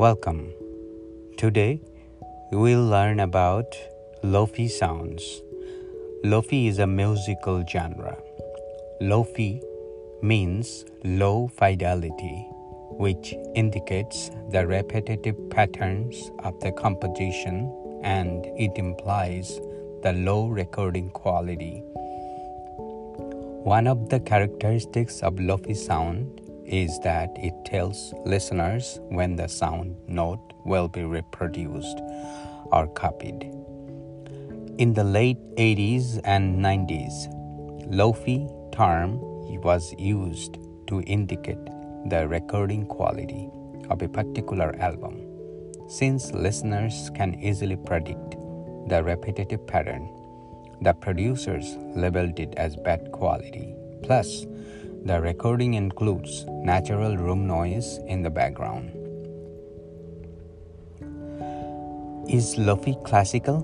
Welcome. Today we'll learn about Lofi sounds. Lofi is a musical genre. Lofi means low fidelity, which indicates the repetitive patterns of the composition and it implies the low recording quality. One of the characteristics of Lofi sound is that it tells listeners when the sound note will be reproduced or copied. In the late 80s and 90s, Lofi term was used to indicate the recording quality of a particular album. Since listeners can easily predict the repetitive pattern, the producers labeled it as bad quality. Plus, the recording includes natural room noise in the background. Is Lofi classical?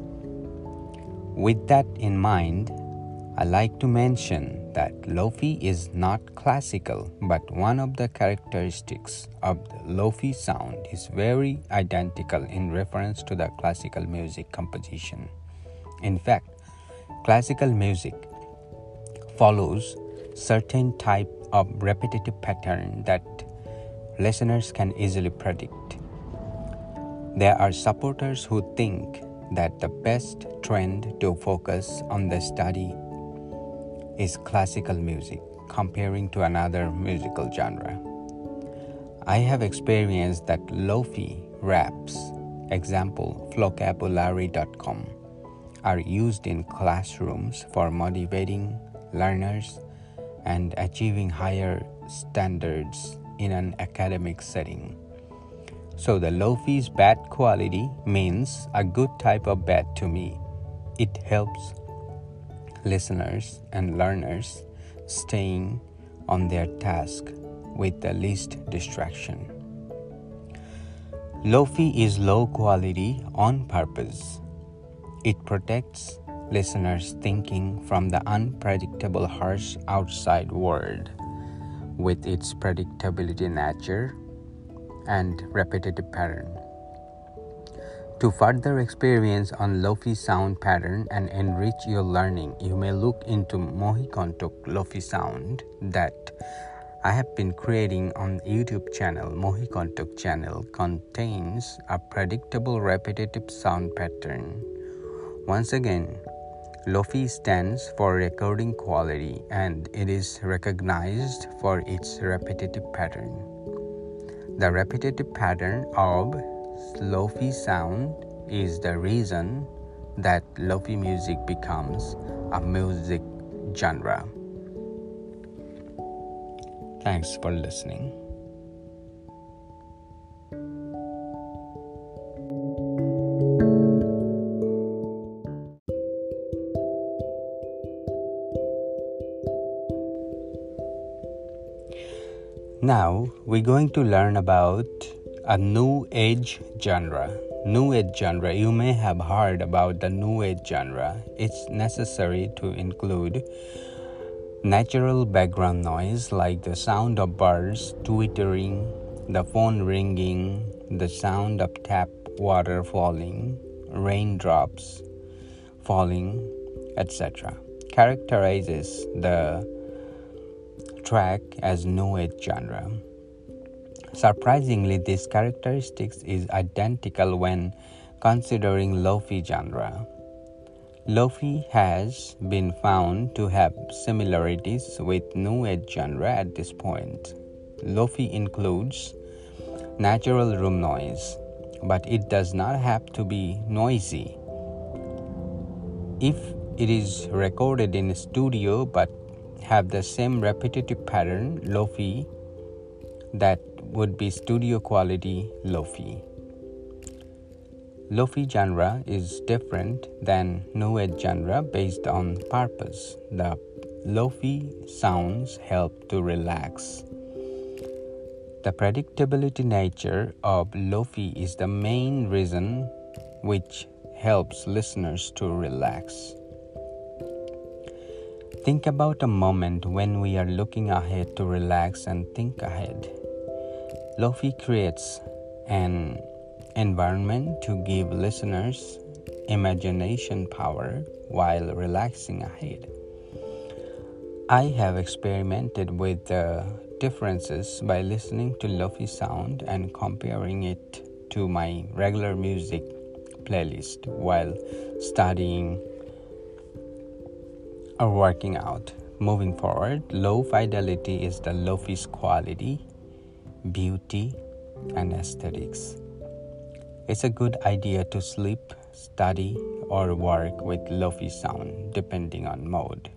With that in mind, I like to mention that Lofi is not classical, but one of the characteristics of the Lofi sound is very identical in reference to the classical music composition. In fact, classical music follows certain type of repetitive pattern that listeners can easily predict. There are supporters who think that the best trend to focus on the study is classical music comparing to another musical genre. I have experienced that lofi raps, example flocabulary.com, are used in classrooms for motivating learners and achieving higher standards in an academic setting. So the lofi's bad quality means a good type of bad to me. It helps listeners and learners staying on their task with the least distraction. Lofi is low quality on purpose. It protects listeners' thinking from the unpredictable, harsh outside world with its predictability nature and repetitive pattern. To further experience on Lofi sound pattern and enrich your learning, you may look into Mohikontuk Lofi sound that I have been creating on YouTube channel. Mohikontuk channel contains a predictable repetitive sound pattern. Once again, Lofi stands for recording quality and it is recognized for its repetitive pattern. The repetitive pattern of Lofi sound is the reason that Lofi music becomes a music genre. Thanks for listening. Now we're going to learn about a new age genre. New age genre, you may have heard about the new age genre. It's necessary to include natural background noise like the sound of birds twittering, the phone ringing, the sound of tap water falling, raindrops falling, etc. Characterizes the track as new age genre. Surprisingly, this characteristic is identical when considering Lofi genre. Lofi has been found to have similarities with New Age genre at this point. Lofi includes natural room noise, but it does not have to be noisy. If it is recorded in a studio but have the same repetitive pattern, Lofi, that would be studio quality lofi. Lofi genre is different than new age genre based on purpose. The lofi sounds help to relax. The predictability nature of lofi is the main reason which helps listeners to relax. Think about a moment when we are looking ahead to relax and think ahead. Lofi creates an environment to give listeners imagination power while relaxing ahead. I have experimented with the differences by listening to lofi sound and comparing it to my regular music playlist while studying or working out. Moving forward, low fidelity is the lofi's quality, beauty, and aesthetics. It's a good idea to sleep, study, or work with lofi sound depending on mode.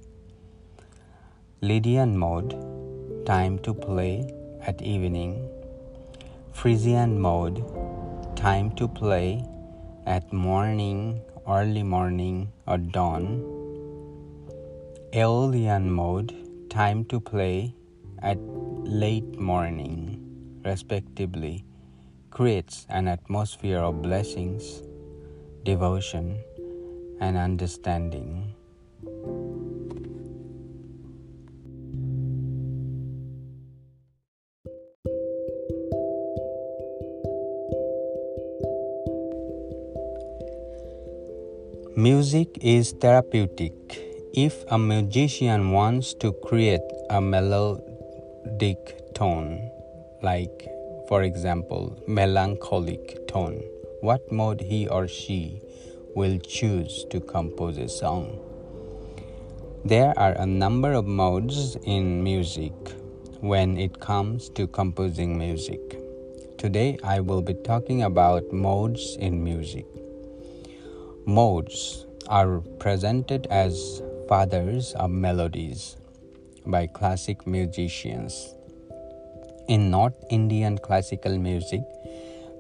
Lydian mode, time to play at evening. Phrygian mode, time to play at morning, early morning, or dawn. Aeolian mode, time to play at late morning, respectively, creates an atmosphere of blessings, devotion, and understanding. Music is therapeutic. If a musician wants to create a melodic tone, like for example, melancholic tone, what mode he or she will choose to compose a song. There are a number of modes in music when it comes to composing music. Today I will be talking about modes in music. Modes are presented as fathers of melodies by classic musicians. In North Indian classical music,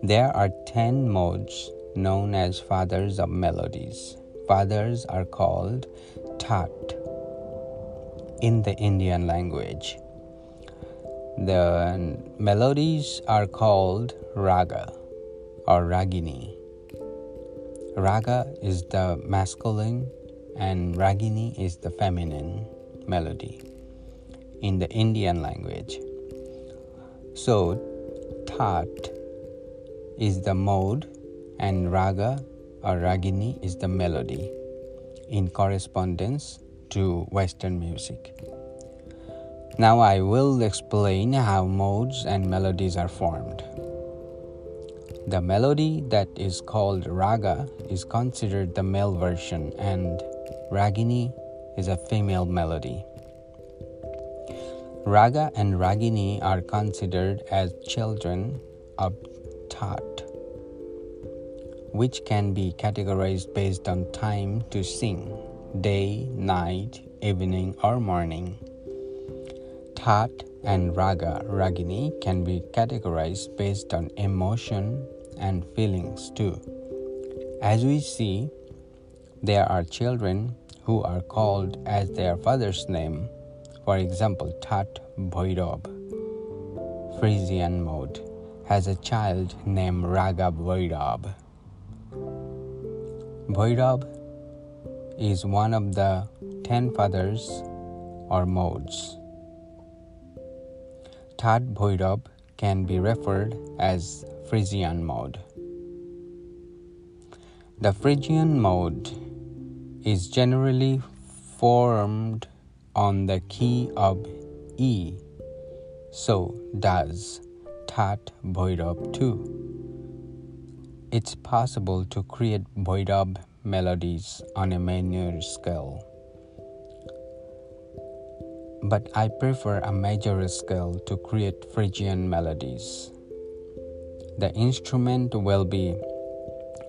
there are 10 modes known as fathers of melodies. Fathers are called Tat in the Indian language. The melodies are called Raga or Ragini. Raga is the masculine and Ragini is the feminine melody in the Indian language. So, Tat is the mode and Raga or Ragini is the melody in correspondence to Western music. Now I will explain how modes and melodies are formed. The melody that is called raga is considered the male version, and ragini is a female melody. Raga and ragini are considered as children of Tat, which can be categorized based on time to sing day, night, evening, or morning. Tat and Raga Ragini can be categorized based on emotion, and feelings too. As we see, there are children who are called as their father's name, for example, Tat Bhairav, Phrygian mode, has a child named Raga Bhairav. Bhairav is one of the ten fathers or modes. Tat Bhairav can be referred as Phrygian mode. The Phrygian mode is generally formed on the key of E, so does Tat Bhairav too. It's possible to create Bhairav melodies on a minor scale, but I prefer a major scale to create Phrygian melodies. The instrument will be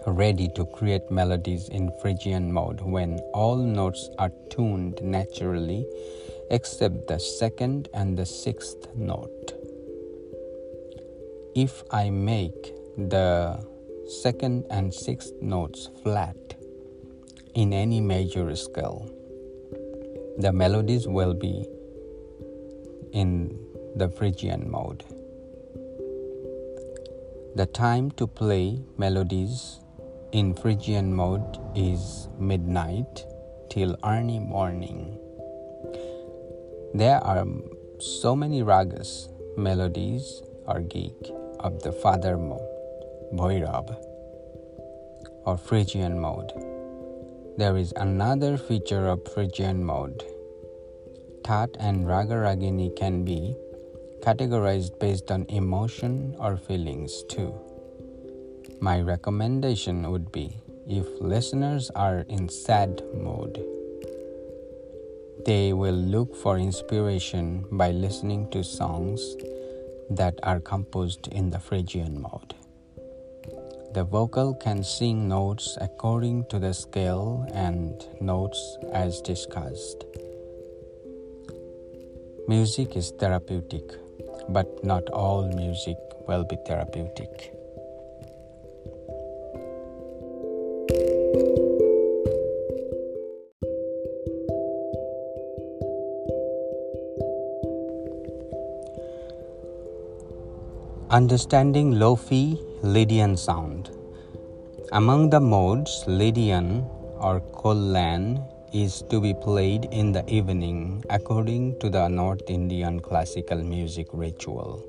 ready to create melodies in Phrygian mode when all notes are tuned naturally except the second and the sixth note. If I make the second and sixth notes flat in any major scale, the melodies will be in the Phrygian mode. The time to play melodies in Phrygian mode is midnight till early morning. There are so many ragas, melodies, or geek of the father mode, Bhairab or Phrygian mode. There is another feature of Phrygian mode. Tat and Raga Ragini can be categorized based on emotion or feelings too. My recommendation would be if listeners are in sad mode, they will look for inspiration by listening to songs that are composed in the Phrygian mode. The vocal can sing notes according to the scale and notes as discussed. Music is therapeutic, but not all music will be therapeutic. Understanding Lofi Lydian sound. Among the modes, Lydian or Kollan is to be played in the evening according to the North Indian classical music ritual.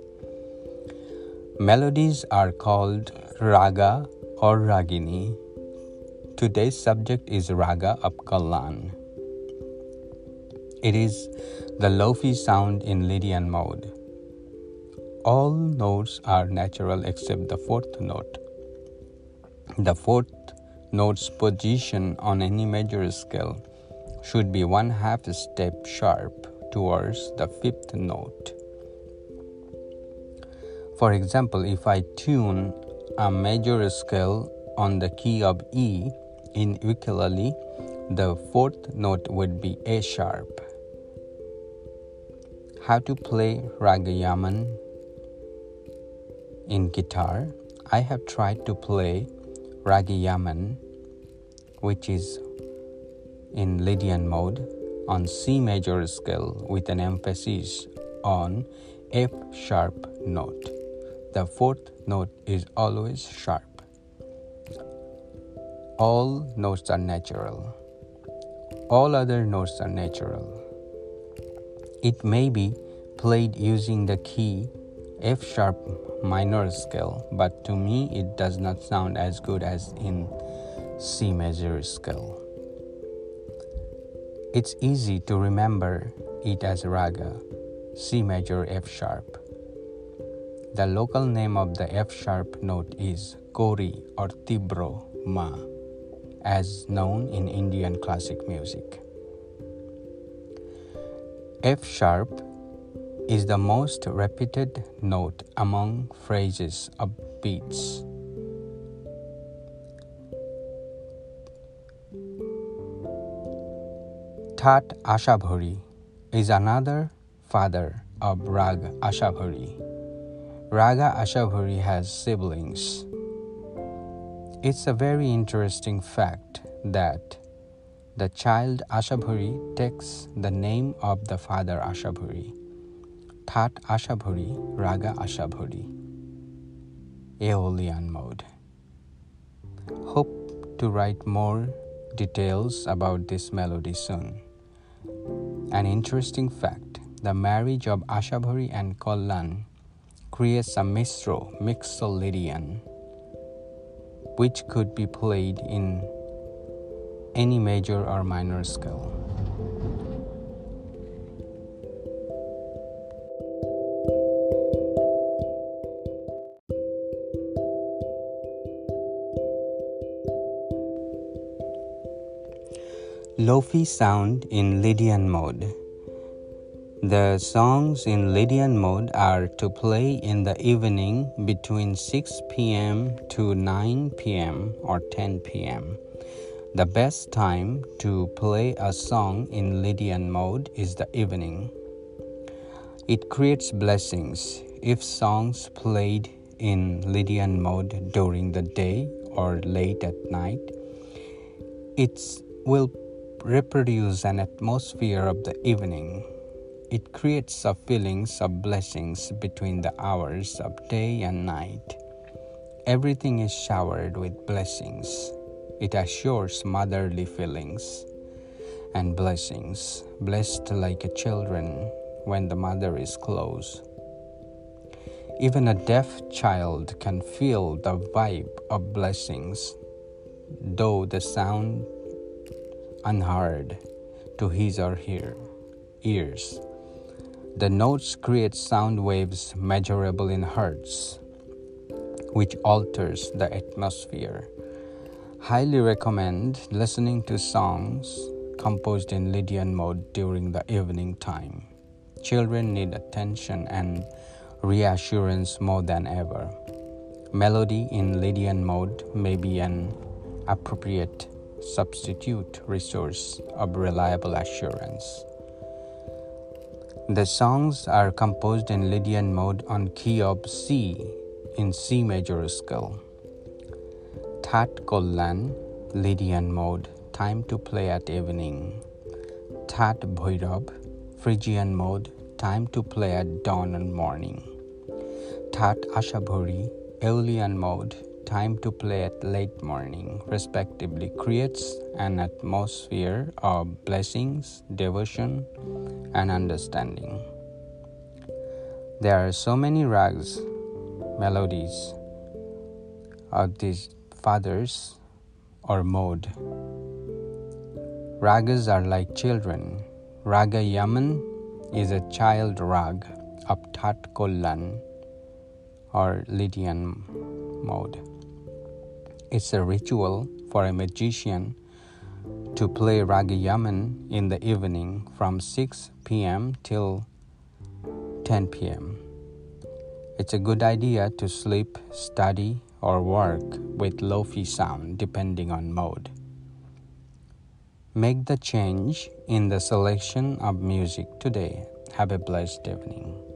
Melodies are called raga or ragini. Today's subject is raga of. It is the lofi sound in Lydian mode. All notes are natural except the fourth note. The fourth note's position on any major scale should be one half step sharp towards the fifth note. For example, if I tune a major scale on the key of E in ukulele, the fourth note would be A sharp. How to play Raga Yaman in guitar, I have tried to play Ragi Yaman, which is in Lydian mode, on C major scale with an emphasis on F sharp note. The fourth note is always sharp. All notes are natural. All other notes are natural. It may be played using the key F sharp minor scale, but to me it does not sound as good as in C major scale. It's easy to remember it as raga, C major F sharp. The local name of the F sharp note is Kori or Tibro Ma, as known in Indian classic music. F sharp is the most repeated note among phrases of beats. Tat Ashabhari is another father of Rag Ashabhari. Raga Ashabhari has siblings. It's a very interesting fact that the child Ashabhari takes the name of the father Ashabhari. Tat Ashabhuri, Raga Ashabhuri. Aeolian mode. Hope to write more details about this melody soon. An interesting fact the marriage of Ashabhuri and Kollan creates a mistro, mixolydian, which could be played in any major or minor scale. Lofi sound in Lydian mode. The songs in Lydian mode are to play in the evening between 6 pm to 9 pm or 10 pm. The best time to play a song in Lydian mode is the evening. It creates blessings if songs played in Lydian mode during the day or late at night. It will reproduce an atmosphere of the evening. It creates a feelings of blessings between the hours of day and night. Everything is showered with blessings. It assures motherly feelings and blessings, blessed like a children when the mother is close. Even a deaf child can feel the vibe of blessings, though the sound unheard to his or her ears. The notes create sound waves measurable in hertz, which alters the atmosphere. Highly recommend listening to songs composed in Lydian mode during the evening time. Children need attention and reassurance more than ever. Melody in Lydian mode may be an appropriate substitute resource of reliable assurance. The songs are composed in Lydian mode on key of C in C major scale. Tat Kollan, Lydian mode, time to play at evening. Tat Bhairab, Phrygian mode, time to play at dawn and morning. Tat Ashabhuri, Aeolian mode, time to play at late morning, respectively, creates an atmosphere of blessings, devotion, and understanding. There are so many rags, melodies of these fathers or mode. Ragas are like children. Raga Yaman is a child rag of Tat Kollan or Lydian mode. It's a ritual for a magician to play Raga Yaman in the evening from 6 p.m. till 10 p.m. It's a good idea to sleep, study, or work with lofi sound depending on mode. Make the change in the selection of music today. Have a blessed evening.